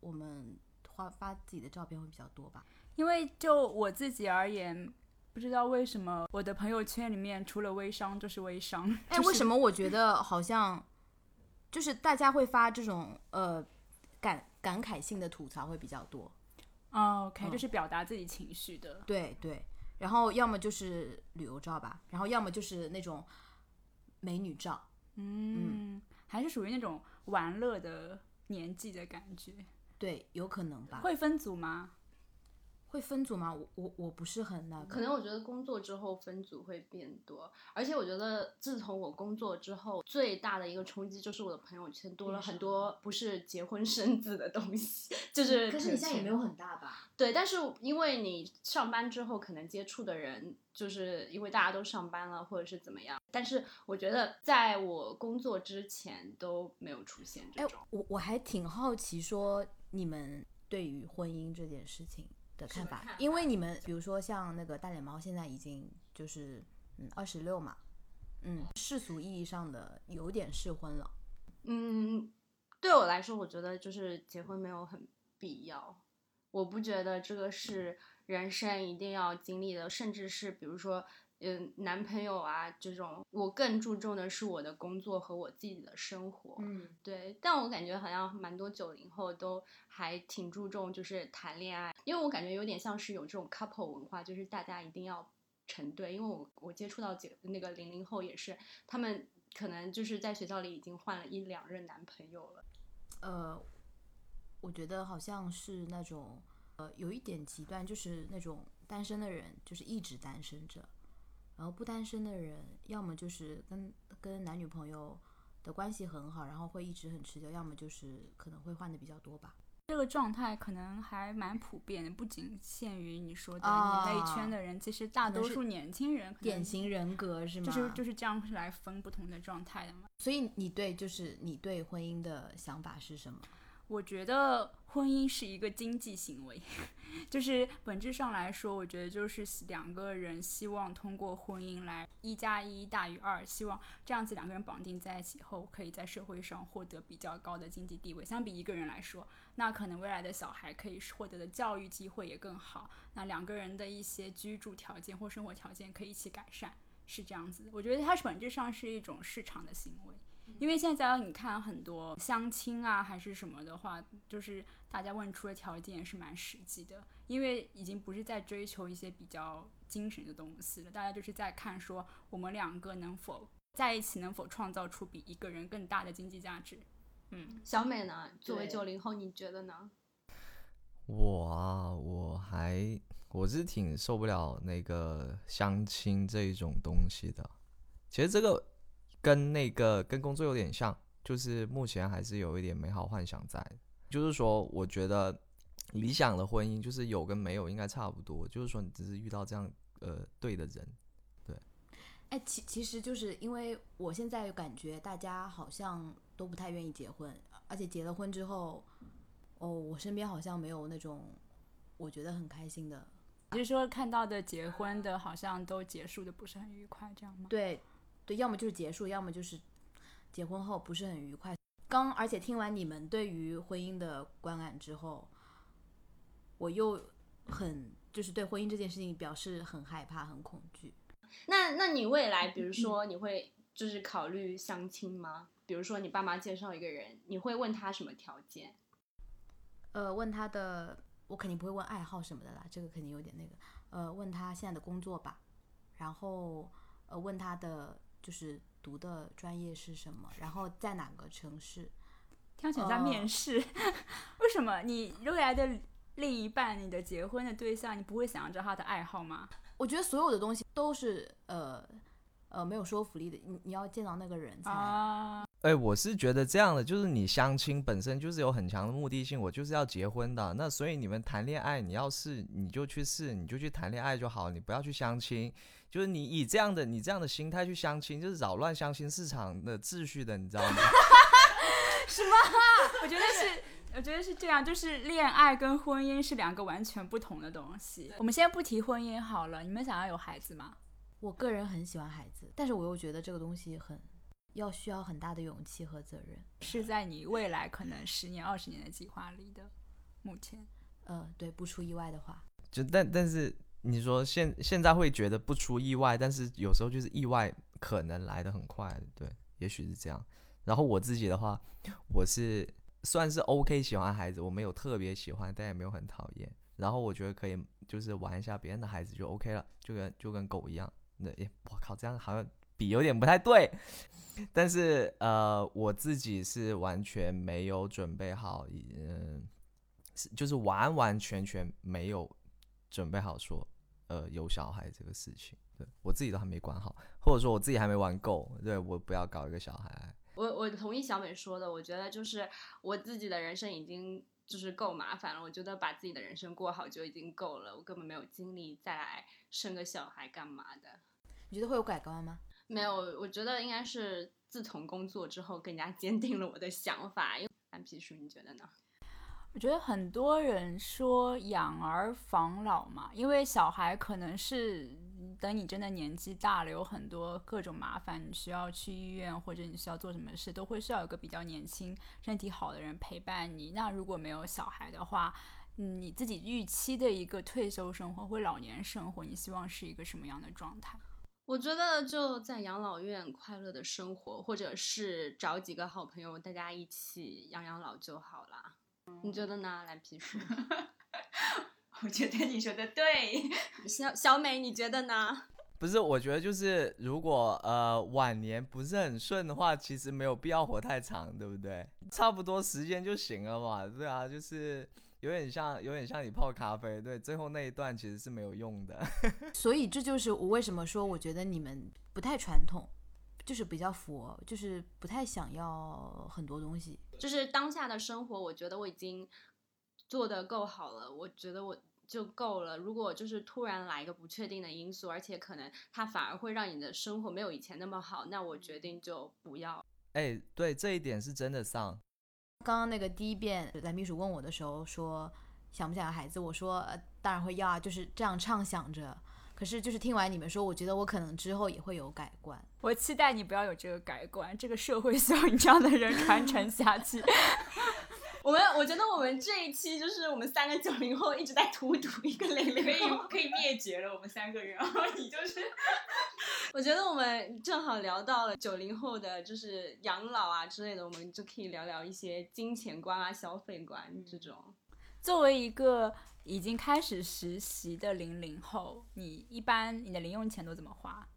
Speaker 3: 我们发发自己的照片会比较多吧？
Speaker 1: 因为就我自己而言，不知道为什么我的朋友圈里面除了微商就是微商。
Speaker 3: 哎，为什么我觉得好像就是大家会发这种呃感感慨性的吐槽会比较多？
Speaker 1: 哦，OK，、
Speaker 3: 嗯
Speaker 1: 就是表达自己情绪的。
Speaker 3: 对对，然后要么就是旅游照吧，然后要么就是那种美女照。
Speaker 1: 嗯，还是属于那种玩乐的年纪的感觉。
Speaker 3: 对，有可能吧？
Speaker 1: 会分组吗？
Speaker 3: 会分组吗？我我我不是很那个，
Speaker 2: 可能我觉得工作之后分组会变多，而且我觉得自从我工作之后，最大的一个冲击就是我的朋友圈多了很多不是结婚生子的东西，就是。
Speaker 3: 可是你现在也没有很大吧？
Speaker 2: 对，但是因为你上班之后可能接触的人，就是因为大家都上班了，或者是怎么样。但是我觉得在我工作之前都没有出现这
Speaker 3: 哎
Speaker 2: 种。，
Speaker 3: 我我还挺好奇，说你们对于婚姻这件事情的看法，因为你们比如说像那个大脸猫，现在已经就是嗯二十六嘛，嗯，世俗意义上的有点适婚了。
Speaker 2: 嗯，对我来说，我觉得就是结婚没有很必要。我不觉得这个是人生一定要经历的，甚至是比如说，嗯，男朋友啊这种，我更注重的是我的工作和我自己的生活。
Speaker 3: 嗯，
Speaker 2: 对，但我感觉好像蛮多九零后都还挺注重就是谈恋爱，因为我感觉有点像是有这种 couple 文化，就是大家一定要成对。因为我我接触到几那个零零后也是，他们可能就是在学校里已经换了一两任男朋友了。
Speaker 3: 呃，我觉得好像是那种呃有一点极端，就是那种单身的人就是一直单身着，然后不单身的人要么就是跟跟男女朋友的关系很好，然后会一直很持久，要么就是可能会换的比较多吧。
Speaker 1: 这个状态可能还蛮普遍的，不仅限于你说的
Speaker 3: 啊
Speaker 1: 你那一圈的人，其实大多数年轻人
Speaker 3: 典型人格是吗？
Speaker 1: 就是就是这样来分不同的状态的嘛。
Speaker 3: 所以你对就是你对婚姻的想法是什么？
Speaker 1: 我觉得婚姻是一个经济行为，[laughs] 就是本质上来说，我觉得就是两个人希望通过婚姻来一加一大于二，希望这样子两个人绑定在一起后，可以在社会上获得比较高的经济地位。相比一个人来说，那可能未来的小孩可以获得的教育机会也更好，那两个人的一些居住条件或生活条件可以一起改善，是这样子。我觉得它本质上是一种市场的行为。因为现在你看很多相亲啊，还是什么的话，就是大家问出的条件也是蛮实际的，因为已经不是在追求一些比较精神的东西了，大家就是在看说我们两个能否在一起，能否创造出比一个人更大的经济价值。嗯，
Speaker 2: 小美呢？作为九零后，你觉得呢？
Speaker 4: 我啊，我还我是挺受不了那个相亲这一种东西的。其实这个跟那个跟工作有点像，就是目前还是有一点美好幻想在。就是说，我觉得理想的婚姻就是有跟没有应该差不多，就是说你只是遇到这样呃对的人。
Speaker 3: 对哎，其其实就是因为我现在感觉大家好像都不太愿意结婚，而且结了婚之后，哦，我身边好像没有那种我觉得很开心的。
Speaker 1: 就是说看到的结婚的，好像都结束的不是很愉快，这样吗？
Speaker 3: 对，对，要么就是结束，要么就是结婚后不是很愉快。刚而且听完你们对于婚姻的观感之后，我又很就是对婚姻这件事情表示很害怕、很恐惧。
Speaker 2: 那那你未来，比如说你会就是考虑相亲吗？比如说你爸妈介绍一个人，你会问他什么条件？
Speaker 3: 呃，问他的，我肯定不会问爱好什么的啦，这个肯定有点那个。呃，问他现在的工作吧，然后呃，问他的就是读的专业是什么，然后在哪个城市。
Speaker 1: 听起来在面试，[laughs] 为什么你未来的另一半、你的结婚的对象，你不会想要知道他的爱好吗？
Speaker 3: 我觉得所有的东西都是呃呃没有说服力的，你你要见到那个人才。
Speaker 1: 啊，
Speaker 4: 哎，我是觉得这样的，就是你相亲本身就是有很强的目的性，我就是要结婚的。那所以你们谈恋爱，你要试你就去试，你就去谈恋爱就好，你不要去相亲。就是你以这样的你这样的心态去相亲，就是扰乱相亲市场的秩序的，你知道吗？[laughs]
Speaker 1: 什么？[laughs] 我觉得是，我觉得是这样，就是恋爱跟婚姻是两个完全不同的东西。我们先不提婚姻好了，你们想要有孩子吗？
Speaker 3: 我个人很喜欢孩子，但是我又觉得这个东西很。要需要很大的勇气和责任，
Speaker 1: 是在你未来可能十年、二十年的计划里的。目前，
Speaker 3: 呃，对，不出意外的话，
Speaker 4: 就但但是你说现现在会觉得不出意外，但是有时候就是意外可能来的很快，对，也许是这样。然后我自己的话，我是算是 OK 喜欢孩子，我没有特别喜欢，但也没有很讨厌。然后我觉得可以就是玩一下别人的孩子就 OK 了，就跟就跟狗一样。那也我靠，这样好像比有点不太对。[laughs] 但是呃，我自己是完全没有准备好，嗯，是就是完完全全没有准备好说，呃，有小孩这个事情，对我自己都还没管好，或者说我自己还没玩够，对我不要搞一个小孩。
Speaker 2: 我我同意小美说的，我觉得就是我自己的人生已经就是够麻烦了，我觉得把自己的人生过好就已经够了，我根本没有精力再来生个小孩干嘛的。
Speaker 3: 你觉得会有改观吗？
Speaker 2: 没有，我觉得应该是自从工作之后更加坚定了我的想法。因为蓝皮书，你觉得呢？
Speaker 1: 我觉得很多人说养儿防老嘛，因为小孩可能是等你真的年纪大了，有很多各种麻烦，你需要去医院或者你需要做什么事，都会需要有个比较年轻、身体好的人陪伴你。那如果没有小孩的话，你自己预期的一个退休生活或老年生活，你希望是一个什么样的状态？
Speaker 2: 我觉得就在养老院快乐的生活，或者是找几个好朋友，大家一起养养老就好了。你觉得呢，蓝皮书？[laughs]
Speaker 1: 我觉得你说的对。[laughs]
Speaker 2: 小小美，你觉得呢？
Speaker 4: 不是，我觉得就是如果呃晚年不是很顺的话，其实没有必要活太长，对不对？差不多时间就行了嘛。对啊，就是。有点像，有点像你泡咖啡，对，最后那一段其实是没有用的。[laughs]
Speaker 3: 所以这就是我为什么说，我觉得你们不太传统，就是比较佛，就是不太想要很多东西。
Speaker 2: 就是当下的生活，我觉得我已经做的够好了，我觉得我就够了。如果就是突然来一个不确定的因素，而且可能它反而会让你的生活没有以前那么好，那我决定就不要。
Speaker 4: 哎，对，这一点是真的上。
Speaker 3: 刚刚那个第一遍蓝秘书问我的时候说想不想要孩子，我说呃当然会要啊，就是这样畅想着。可是就是听完你们说，我觉得我可能之后也会有改观。
Speaker 1: 我期待你不要有这个改观，这个社会需要你这样的人传承下去。[laughs]
Speaker 2: 我们我觉得我们这一期就是我们三个九零后一直在荼毒一个零零，
Speaker 1: 可以可以灭绝了我们三个人，然后你就是，
Speaker 2: 我觉得我们正好聊到了九零后的就是养老啊之类的，我们就可以聊聊一些金钱观啊、消费观这种。
Speaker 1: 作为一个已经开始实习的零零后，你一般你的零用钱都怎么花？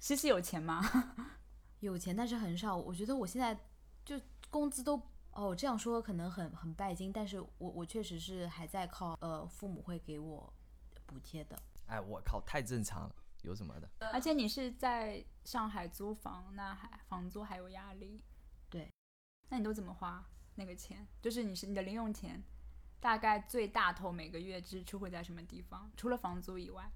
Speaker 1: 实习有钱吗？[laughs]
Speaker 3: 有钱，但是很少。我觉得我现在就工资都。哦，这样说可能很很拜金，但是我我确实是还在靠呃父母会给我补贴的。
Speaker 4: 哎，我靠，太正常了，有什么的？
Speaker 1: 而且你是在上海租房，那还房租还有压力。
Speaker 3: 对，
Speaker 1: 那你都怎么花那个钱？就是你是你的零用钱，大概最大头每个月支出会在什么地方？除了房租以外，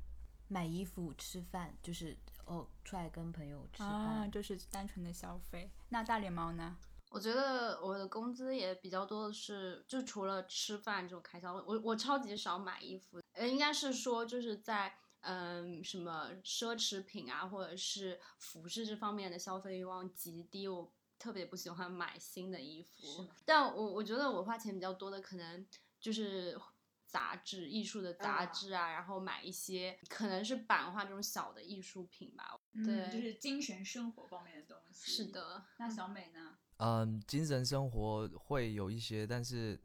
Speaker 3: 买衣服、吃饭，就是哦出来跟朋友吃
Speaker 1: 饭，就是单纯的消费。那大脸猫呢？
Speaker 2: 我觉得我的工资也比较多的是，就除了吃饭这种开销，我我超级少买衣服。呃，应该是说就是在嗯什么奢侈品啊，或者是服饰这方面的消费欲望极低。我特别不喜欢买新的衣服，但我我觉得我花钱比较多的可能就是杂志、艺术的杂志啊，然后买一些可能是版画这种小的艺术品吧。对，
Speaker 1: 就是精神生活方面的东西。
Speaker 2: 是的。
Speaker 1: 那小美呢？
Speaker 4: 嗯，精神生活会有一些，但是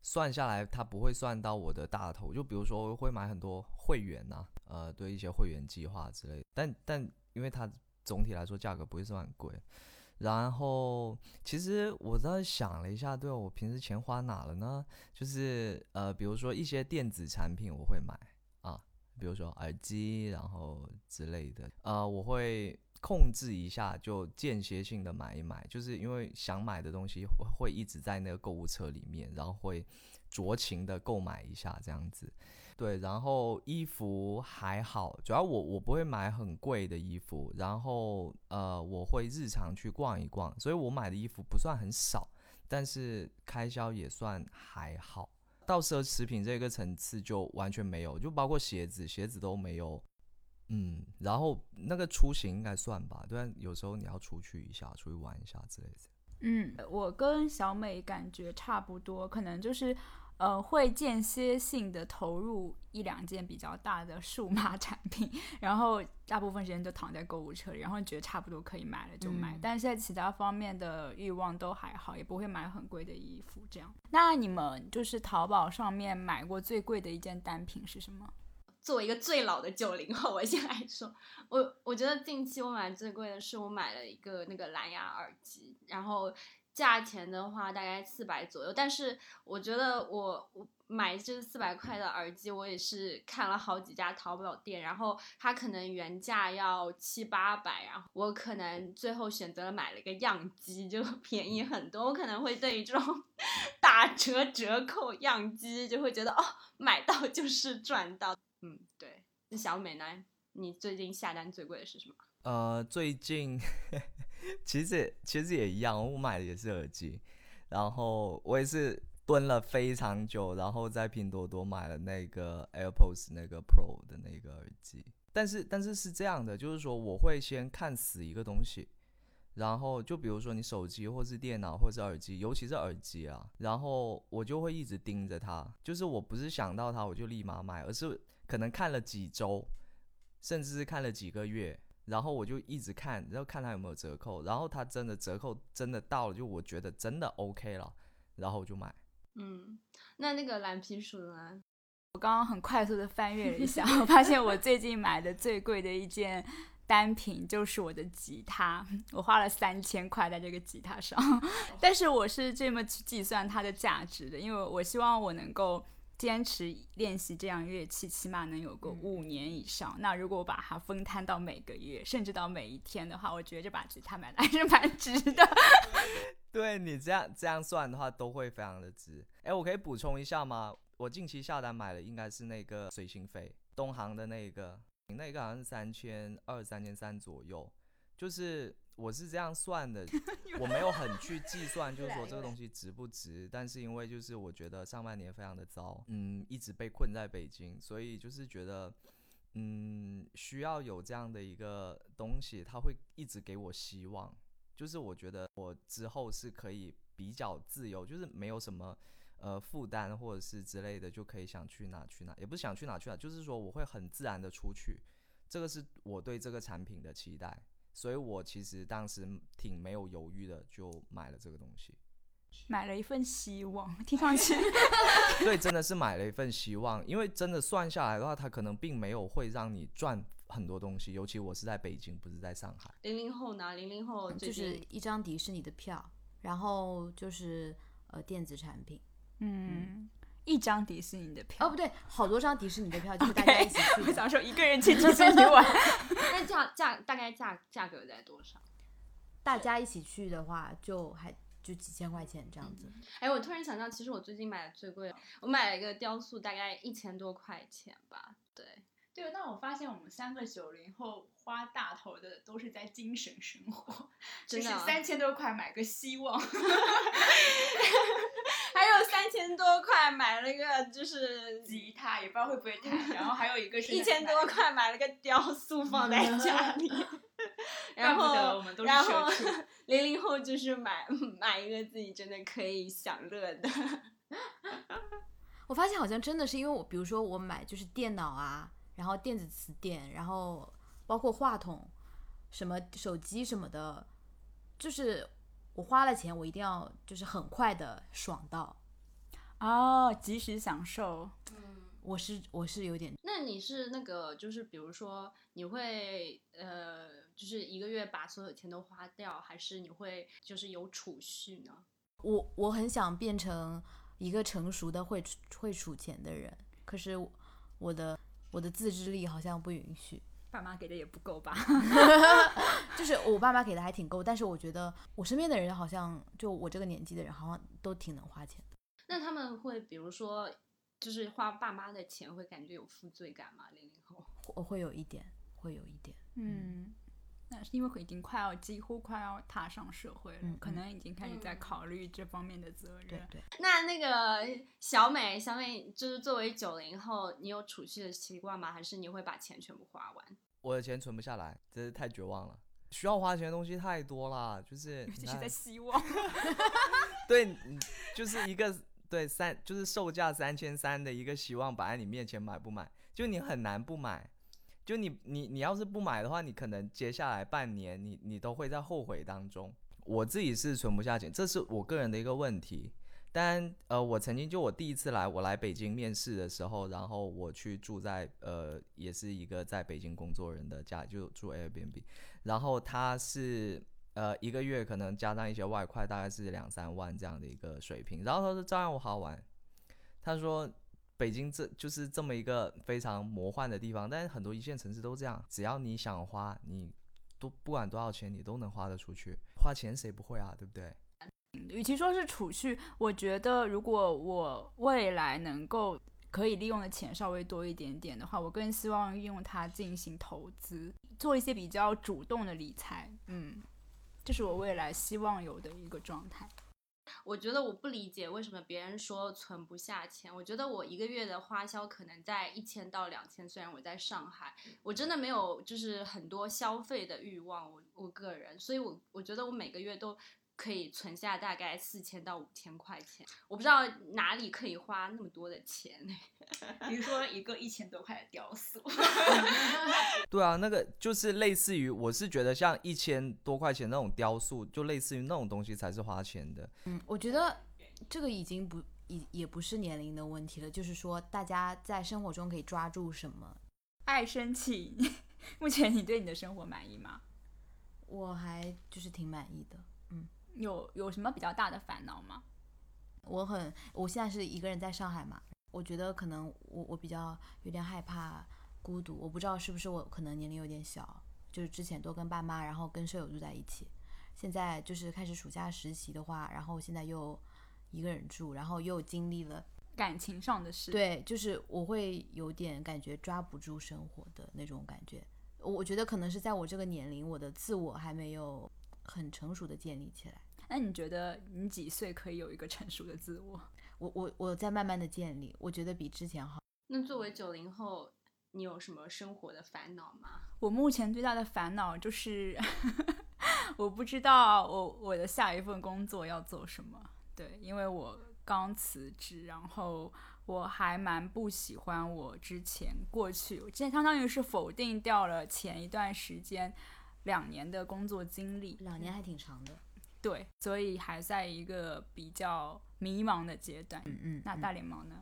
Speaker 4: 算下来它不会算到我的大头。就比如说我会买很多会员呐，呃，对一些会员计划之类。但但因为它总体来说价格不会算很贵。然后其实我在想了一下，对我平时钱花哪了呢？就是呃，比如说一些电子产品我会买啊，比如说耳机，然后之类的。呃，我会控制一下，就间歇性的买一买，就是因为想买的东西会一直在那个购物车里面，然后会酌情的购买一下这样子。对，然后衣服还好，主要我我不会买很贵的衣服，然后呃我会日常去逛一逛，所以我买的衣服不算很少，但是开销也算还好。到奢侈品这个层次就完全没有，就包括鞋子，鞋子都没有。嗯，然后那个出行应该算吧，对，有时候你要出去一下，出去玩一下之类的。
Speaker 1: 嗯，我跟小美感觉差不多，可能就是。呃，会间歇性的投入一两件比较大的数码 [laughs] 产品，然后大部分时间都躺在购物车里，然后觉得差不多可以买了就买，但是在其他方面的欲望都还好，也不会买很贵的衣服这样。那你们就是淘宝上面买过最贵的一件单品是什么？
Speaker 2: 作为一个最老的九零后，我先来说，我我觉得近期我买最贵的是我买了一个那个蓝牙耳机，然后。价钱的话大概四百左右，但是我觉得我我买这四百块的耳机，我也是看了好几家淘宝店，然后它可能原价要七八百，然后我可能最后选择了买了一个样机，就 [laughs] 便宜很多。我可能会对于这种打折折扣样机，就会觉得哦，买到就是赚到。嗯，对。那小美呢？你最近下单最贵的是什么？
Speaker 4: 呃，最近其实其实也一样，我买的也是耳机，然后我也是蹲了非常久，然后在拼多多买了那个 AirPods 那个 Pro 的那个耳机。但是但是是这样的，就是说我会先看死一个东西，然后就比如说你手机或是电脑或是耳机，尤其是耳机啊，然后我就会一直盯着它，就是我不是想到它我就立马买，而是可能看了几周，甚至是看了几个月。然后我就一直看，然后看它有没有折扣，然后它真的折扣真的到了，就我觉得真的 OK 了，然后我就买。
Speaker 2: 嗯，那那个蓝皮鼠呢？
Speaker 1: 我刚刚很快速的翻阅了一下，[laughs] 我发现我最近买的最贵的一件单品就是我的吉他，我花了三千块在这个吉他上，[laughs] 但是我是这么去计算它的价值的，因为我希望我能够。坚持练习这样乐器，起码能有个五年以上。那如果我把它分摊到每个月，甚至到每一天的话，我觉得这把吉他买的还是蛮值的。[laughs]
Speaker 4: 对你这样这样算的话，都会非常的值。哎，我可以补充一下吗？我近期下单买的应该是那个随心飞，东航的那个，那个好像是三千二、三千三左右，就是。我是这样算的，[laughs] 我没有很去计算，就是说这个东西值不值。但是因为就是我觉得上半年非常的糟，嗯，一直被困在北京，所以就是觉得，嗯，需要有这样的一个东西，它会一直给我希望。就是我觉得我之后是可以比较自由，就是没有什么呃负担或者是之类的，就可以想去哪去哪，也不是想去哪去哪，就是说我会很自然的出去。这个是我对这个产品的期待。所以我其实当时挺没有犹豫的，就买了这个东西，
Speaker 1: 买了一份希望，听上去，[laughs]
Speaker 4: 对，真的是买了一份希望，因为真的算下来的话，它可能并没有会让你赚很多东西，尤其我是在北京，不是在上海。
Speaker 2: 零零后呢？零零后
Speaker 3: 就是一张迪士尼的票，然后就是呃电子产品，
Speaker 1: 嗯。一张迪士尼的票
Speaker 3: 哦，不对，好多张迪士尼的票，就是大家一起去。
Speaker 1: 我想说一个人去迪士尼玩，[laughs]
Speaker 2: 那价价大概价价格在多少？
Speaker 3: 大家一起去的话，就还就几千块钱这样子。
Speaker 2: 哎，我突然想到，其实我最近买的最贵，我买了一个雕塑，大概一千多块钱吧。对。
Speaker 1: 对，但我发现我们三个九零后花大头的都是在精神生活，就是三千多块买个希望，[laughs]
Speaker 2: 三千多块买了个就是
Speaker 1: 吉他，也不知道会不会弹，[laughs] 然后还有一个是
Speaker 2: 一千多块买了个雕塑放在家里，[laughs] 然后然后 [laughs] 零零后就是买买一个自己真的可以享乐的。
Speaker 3: 我发现好像真的是因为我，比如说我买就是电脑啊。然后电子词典，然后包括话筒，什么手机什么的，就是我花了钱，我一定要就是很快的爽到，
Speaker 1: 哦，及时享受。
Speaker 3: 嗯，我是我是有点。
Speaker 2: 那你是那个就是比如说你会呃就是一个月把所有钱都花掉，还是你会就是有储蓄呢？
Speaker 3: 我我很想变成一个成熟的会会储钱的人，可是我的。我的自制力好像不允许。
Speaker 1: 爸妈给的也不够吧？[laughs]
Speaker 3: 就是我爸妈给的还挺够，但是我觉得我身边的人好像就我这个年纪的人，好像都挺能花钱的。
Speaker 2: 那他们会比如说，就是花爸妈的钱，会感觉有负罪感吗？零零后
Speaker 3: 我会有一点，会有一点。
Speaker 1: 嗯，那是因为已经快要几乎快要踏上社会了，
Speaker 3: 嗯
Speaker 1: 可能已经开始在
Speaker 2: 嗯
Speaker 1: 考虑这方面的责任。
Speaker 3: 对对，
Speaker 2: 那那个小美，小美就是作为九零后，你有储蓄的习惯吗？还是你会把钱全部花完？[laughs]
Speaker 4: 我的钱存不下来，真是太绝望了。需要花钱的东西太多了，就是
Speaker 1: 尤其是在希望。[laughs]
Speaker 4: 对，就是一个对三，就是售价三千三的一个希望摆在你面前，买不买？就你很难不买。就你你你要是不买的话，你可能接下来半年你你都会在后悔当中。我自己是存不下钱，这是我个人的一个问题。但呃，我曾经就我第一次来，我来北京面试的时候，然后我去住在呃，也是一个在北京工作人的家，就住 Airbnb，然后他是呃一个月可能加上一些外快，大概是两三万这样的一个水平。然后他说照样我好玩，他说北京这就是这么一个非常魔幻的地方，但是很多一线城市都这样，只要你想花，你都不管多少钱，你都能花得出去。花钱谁不会啊，对不对？
Speaker 1: 与其说是储蓄，我觉得如果我未来能够可以利用的钱稍微多一点点的话，我更希望用它进行投资，做一些比较主动的理财。嗯，这是我未来希望有的一个状态。
Speaker 2: 我觉得我不理解为什么别人说存不下钱。我觉得我一个月的花销可能在一千到两千，虽然我在上海，我真的没有就是很多消费的欲望，我我个人，所以我我觉得我每个月都可以存下大概四千到五千块钱。我不知道哪里可以花那么多的钱。[laughs]
Speaker 1: 比如说一个一千多块的雕塑，[laughs]
Speaker 4: 对啊，那个就是类似于，我是觉得像一千多块钱那种雕塑，就类似于那种东西才是花钱的。
Speaker 3: 嗯，我觉得这个已经不也也不是年龄的问题了，就是说大家在生活中可以抓住什么。
Speaker 1: 爱生气。[laughs] 目前你对你的生活满意吗？
Speaker 3: 我还就是挺满意的。
Speaker 1: 有有什么比较大的烦恼吗？
Speaker 3: 我很，我现在是一个人在上海嘛，我觉得可能我我比较有点害怕孤独，我不知道是不是我可能年龄有点小，就是之前都跟爸妈，然后跟舍友住在一起，现在就是开始暑假实习的话，然后现在又一个人住，然后又经历了，
Speaker 1: 感情上的事。，
Speaker 3: 对，就是我会有点感觉抓不住生活的那种感觉，我我觉得可能是在我这个年龄，我的自我还没有很成熟的建立起来。
Speaker 1: 那你觉得你几岁可以有一个成熟的自我？
Speaker 3: 我我我在慢慢的建立，我觉得比之前好。
Speaker 2: 那作为九零后，你有什么生活的烦恼吗？
Speaker 1: 我目前最大的烦恼就是，[laughs] 我不知道我我的下一份工作要做什么。对，因为我刚辞职，然后我还蛮不喜欢我之前过去，我之前相当于是否定掉了前一段时间两年的工作经历。
Speaker 3: 两年还挺长的。
Speaker 1: 对，所以还在一个比较迷茫的阶段。
Speaker 3: 嗯嗯，
Speaker 1: 那
Speaker 3: 嗯
Speaker 1: 大脸猫呢？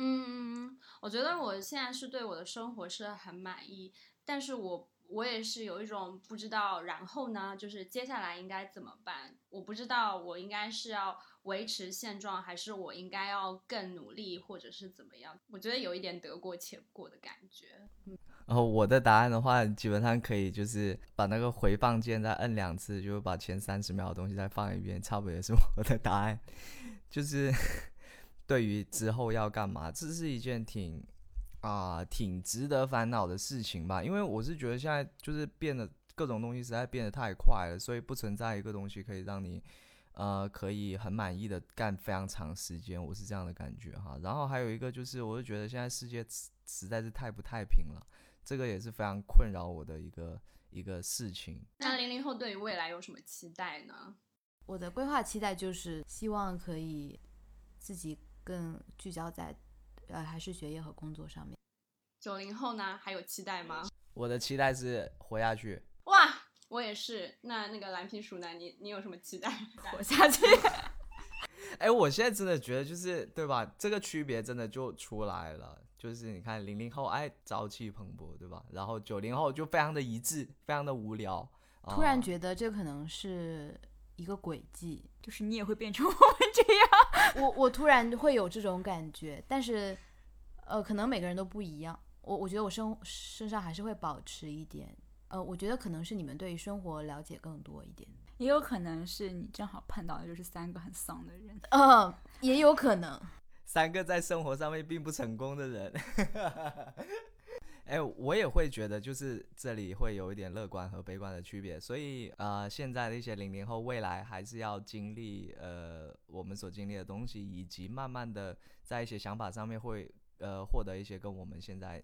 Speaker 2: 嗯，我觉得我现在是对我的生活是很满意，但是我我也是有一种不知道然后呢，就是接下来应该怎么办？我不知道我应该是要维持现状，还是我应该要更努力，或者是怎么样？我觉得有一点得过且过的感觉。
Speaker 4: 然后我的答案的话，基本上可以就是把那个回放键再摁两次，就把前三十秒的东西再放一遍，差不多也是我的答案。就是 [laughs] 对于之后要干嘛，这是一件挺啊、挺值得烦恼的事情吧。因为我是觉得现在就是变得各种东西实在变得太快了，所以不存在一个东西可以让你呃可以很满意的干非常长时间，我是这样的感觉哈。然后还有一个就是，我就觉得现在世界实实在是太不太平了。这个也是非常困扰我的一个一个事情。
Speaker 2: 那零零后对于未来有什么期待呢？
Speaker 3: 我的规划期待就是希望可以自己更聚焦在呃还是学业和工作上面。
Speaker 2: 九零后呢，还有期待吗？
Speaker 4: 我的期待是活下去。
Speaker 2: 哇，我也是。那那个蓝皮鼠呢？你你有什么期待？
Speaker 1: 活下去。
Speaker 4: 哎，我现在真的觉得就是对吧？这个区别真的就出来了。就是你看零零后哎朝气蓬勃，对吧？然后九零后就非常的一致，非常的无聊。
Speaker 3: 突然
Speaker 4: 啊
Speaker 3: 觉得这可能是一个轨迹，
Speaker 1: 就是你也会变成我们这样。
Speaker 3: 我我突然会有这种感觉，但是呃可能每个人都不一样。我我觉得我身身上还是会保持一点，呃，我觉得可能是你们对于生活了解更多一点，
Speaker 1: 也有可能是你正好碰到的就是三个很丧的人。
Speaker 3: 呃，也有可能。
Speaker 4: 三个在生活上面并不成功的人。哎，我也会觉得，就是这里会有一点乐观和悲观的区别。所以，呃，现在的一些零零后，未来还是要经历呃我们所经历的东西，以及慢慢的在一些想法上面会呃获得一些跟我们现在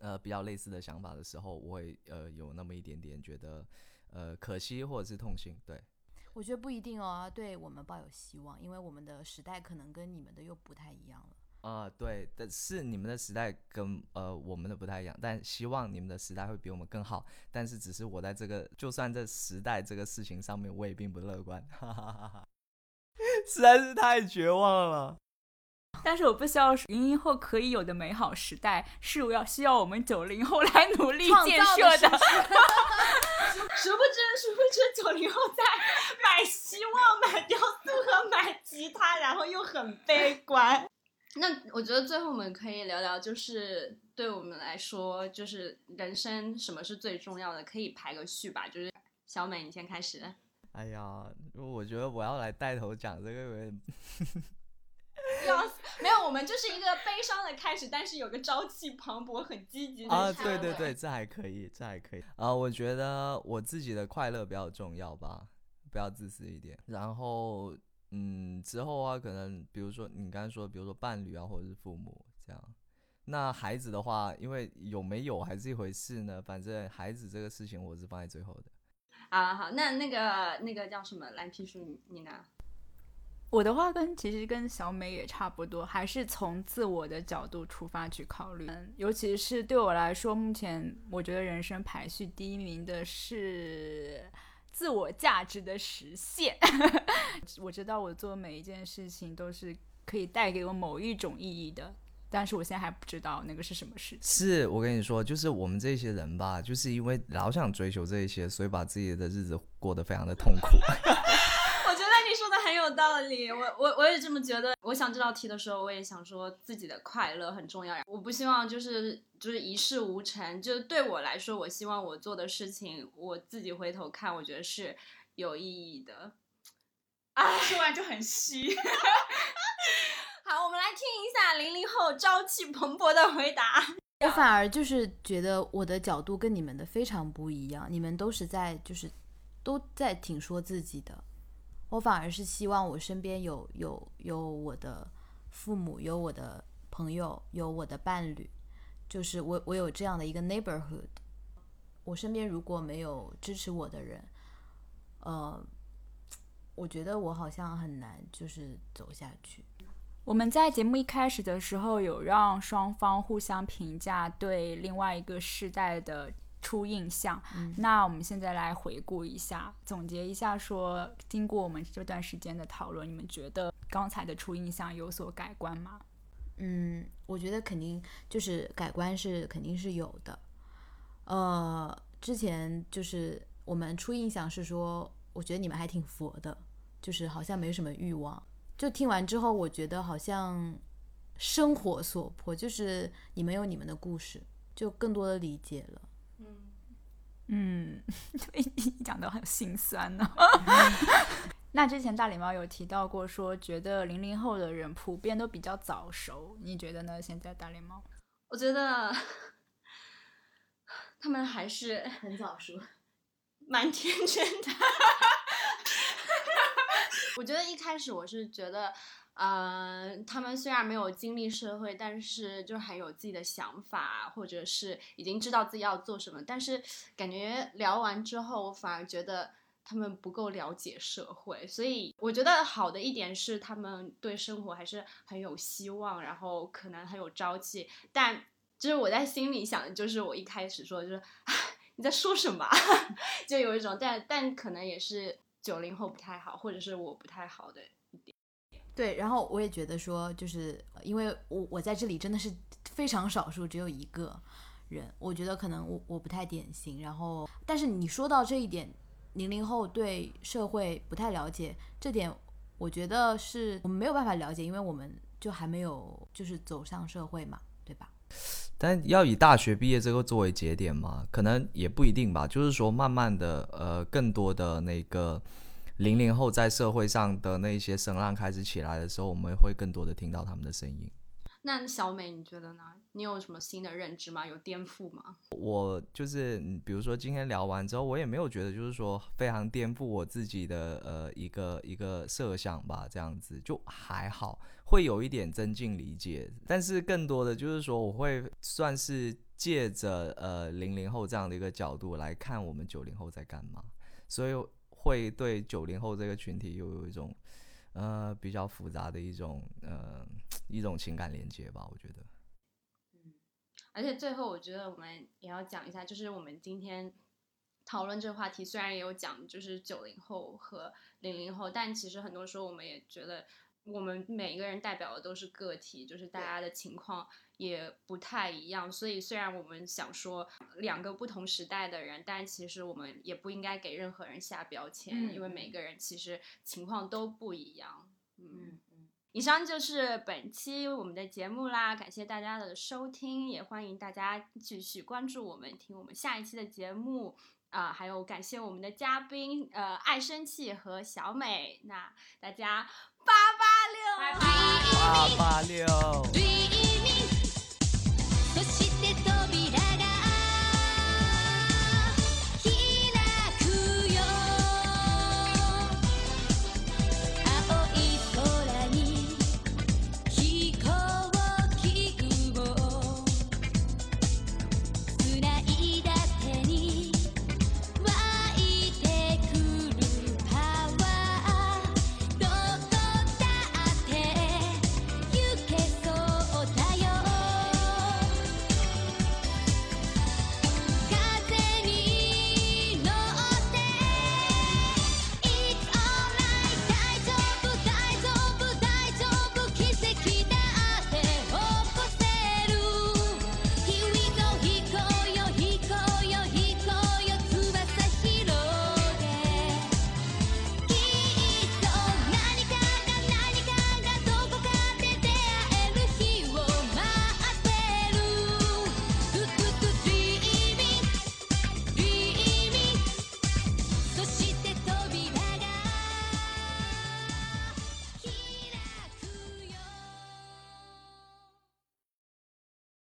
Speaker 4: 呃比较类似的想法的时候，我会呃有那么一点点觉得呃可惜或者是痛心。对，
Speaker 3: 我觉得不一定哦，对我们抱有希望，因为我们的时代可能跟你们的又不太一样了。
Speaker 4: 啊，对，但是你们的时代跟呃我们的不太一样，但希望你们的时代会比我们更好。但是只是我在这个，就算这时代这个事情上面，我也并不乐观，哈哈哈哈实在是太绝望了。
Speaker 1: 但是我不需要零零后可以有的美好时代，是我要需要我们九零后来努力建设的。[laughs] [laughs]
Speaker 2: 殊不知，殊不知，九零后在买希望、买雕塑和买吉他，然后又很悲观。[laughs] 那我觉得最后我们可以聊聊，就是对我们来说，就是人生什么是最重要的，可以排个序吧。就是小美，你先开始。
Speaker 4: 哎呀，我觉得我要来带头讲这个，有点
Speaker 2: 要没有，我们就是一个悲伤的开始，但是有个朝气蓬勃、很积极的
Speaker 4: 啊，对对对，这还可以，这还可以啊。我觉得我自己的快乐比较重要吧，不要自私一点，然后。嗯，之后啊，可能比如说你刚才说，比如说伴侣啊，或者是父母这样。那孩子的话，因为有没有还是一回事呢？反正孩子这个事情，我是放在最后的。
Speaker 2: 啊，好，那那个那个叫什么蓝皮书，你你呢？
Speaker 1: 我的话跟其实跟小美也差不多，还是从自我的角度出发去考虑。尤其是对我来说，目前我觉得人生排序第一名的是。自我价值的实现，[laughs] 我知道我做每一件事情都是可以带给我某一种意义的，但是我现在还不知道那个是什么事。
Speaker 4: 是我跟你说，就是我们这些人吧，就是因为老想追求这一些，所以把自己的日子过得非常的痛苦。[laughs]
Speaker 2: 有道理，我我我也这么觉得。我想这道题的时候，我也想说自己的快乐很重要。我不希望就是就是一事无成。就对我来说，我希望我做的事情，我自己回头看，我觉得是有意义的。
Speaker 1: 啊，说完就很虚。[laughs]
Speaker 2: 好，我们来听一下零零后朝气蓬勃的回答。
Speaker 3: 我反而就是觉得我的角度跟你们的非常不一样。你们都是在就是都在挺说自己的。我反而是希望我身边有有有我的父母，有我的朋友，有我的伴侣，就是我我有这样的一个 neighborhood。我身边如果没有支持我的人，呃，我觉得我好像很难就是走下去。
Speaker 1: 我们在节目一开始的时候有让双方互相评价对另外一个世代的。初印象，那我们现在来回顾一下，总结一下，说经过我们这段时间的讨论，你们觉得刚才的初印象有所改观吗？
Speaker 3: 嗯，我觉得肯定就是改观是肯定是有的。呃，之前就是我们初印象是说，我觉得你们还挺佛的，就是好像没什么欲望。就听完之后，我觉得好像生活所迫，就是你们有你们的故事，就更多的理解了。
Speaker 1: 嗯，[laughs] 讲的很心酸呢。[laughs] 那之前大礼猫有提到过，说觉得零零后的人普遍都比较早熟，你觉得呢？现在大礼猫，
Speaker 2: 我觉得他们还是
Speaker 3: 很早熟，
Speaker 2: 蛮天真的。[laughs] 我觉得一开始我是觉得。呃，他们虽然没有经历社会，但是就很有自己的想法，或者是已经知道自己要做什么。但是感觉聊完之后，我反而觉得他们不够了解社会。所以我觉得好的一点是，他们对生活还是很有希望，然后可能很有朝气。但就是我在心里想的，就是我一开始说就是你在说什么，[laughs] 就有一种，但但可能也是九零后不太好，或者是我不太好的。
Speaker 3: 对，然后我也觉得说，就是因为我我在这里真的是非常少数，只有一个人，我觉得可能我我不太典型。然后，但是你说到这一点，零零后对社会不太了解，这点我觉得是我们没有办法了解，因为我们就还没有就是走上社会嘛，对吧？
Speaker 4: 但要以大学毕业这个作为节点嘛，可能也不一定吧。就是说，慢慢的，呃，更多的那个零零后在社会上的那些声浪开始起来的时候，我们会更多的听到他们的声音。
Speaker 2: 那小美，你觉得呢？你有什么新的认知吗？有颠覆吗？
Speaker 4: 我就是，比如说今天聊完之后，我也没有觉得就是说非常颠覆我自己的呃一个一个设想吧，这样子就还好，会有一点增进理解。但是更多的就是说，我会算是借着呃零零后这样的一个角度来看我们九零后在干嘛，所以会对九零后这个群体又有一种呃比较复杂的一种呃。一种情感连接吧，我觉得。
Speaker 2: 嗯，而且最后我觉得我们也要讲一下，就是我们今天讨论这个话题，虽然也有讲就是九零后和零零后，但其实很多时候我们也觉得，我们每一个人代表的都是个体，就是大家的情况也不太一样。所以虽然我们想说两个不同时代的人，但其实我们也不应该给任何人下标签，因为每个人其实情况都不一样。嗯嗯。以上就是本期我们的节目啦，感谢大家的收听，也欢迎大家继续关注我们，听我们下一期的节目啊，还有感谢我们的嘉宾，呃，爱生气和小美，那大家拜拜。八八六。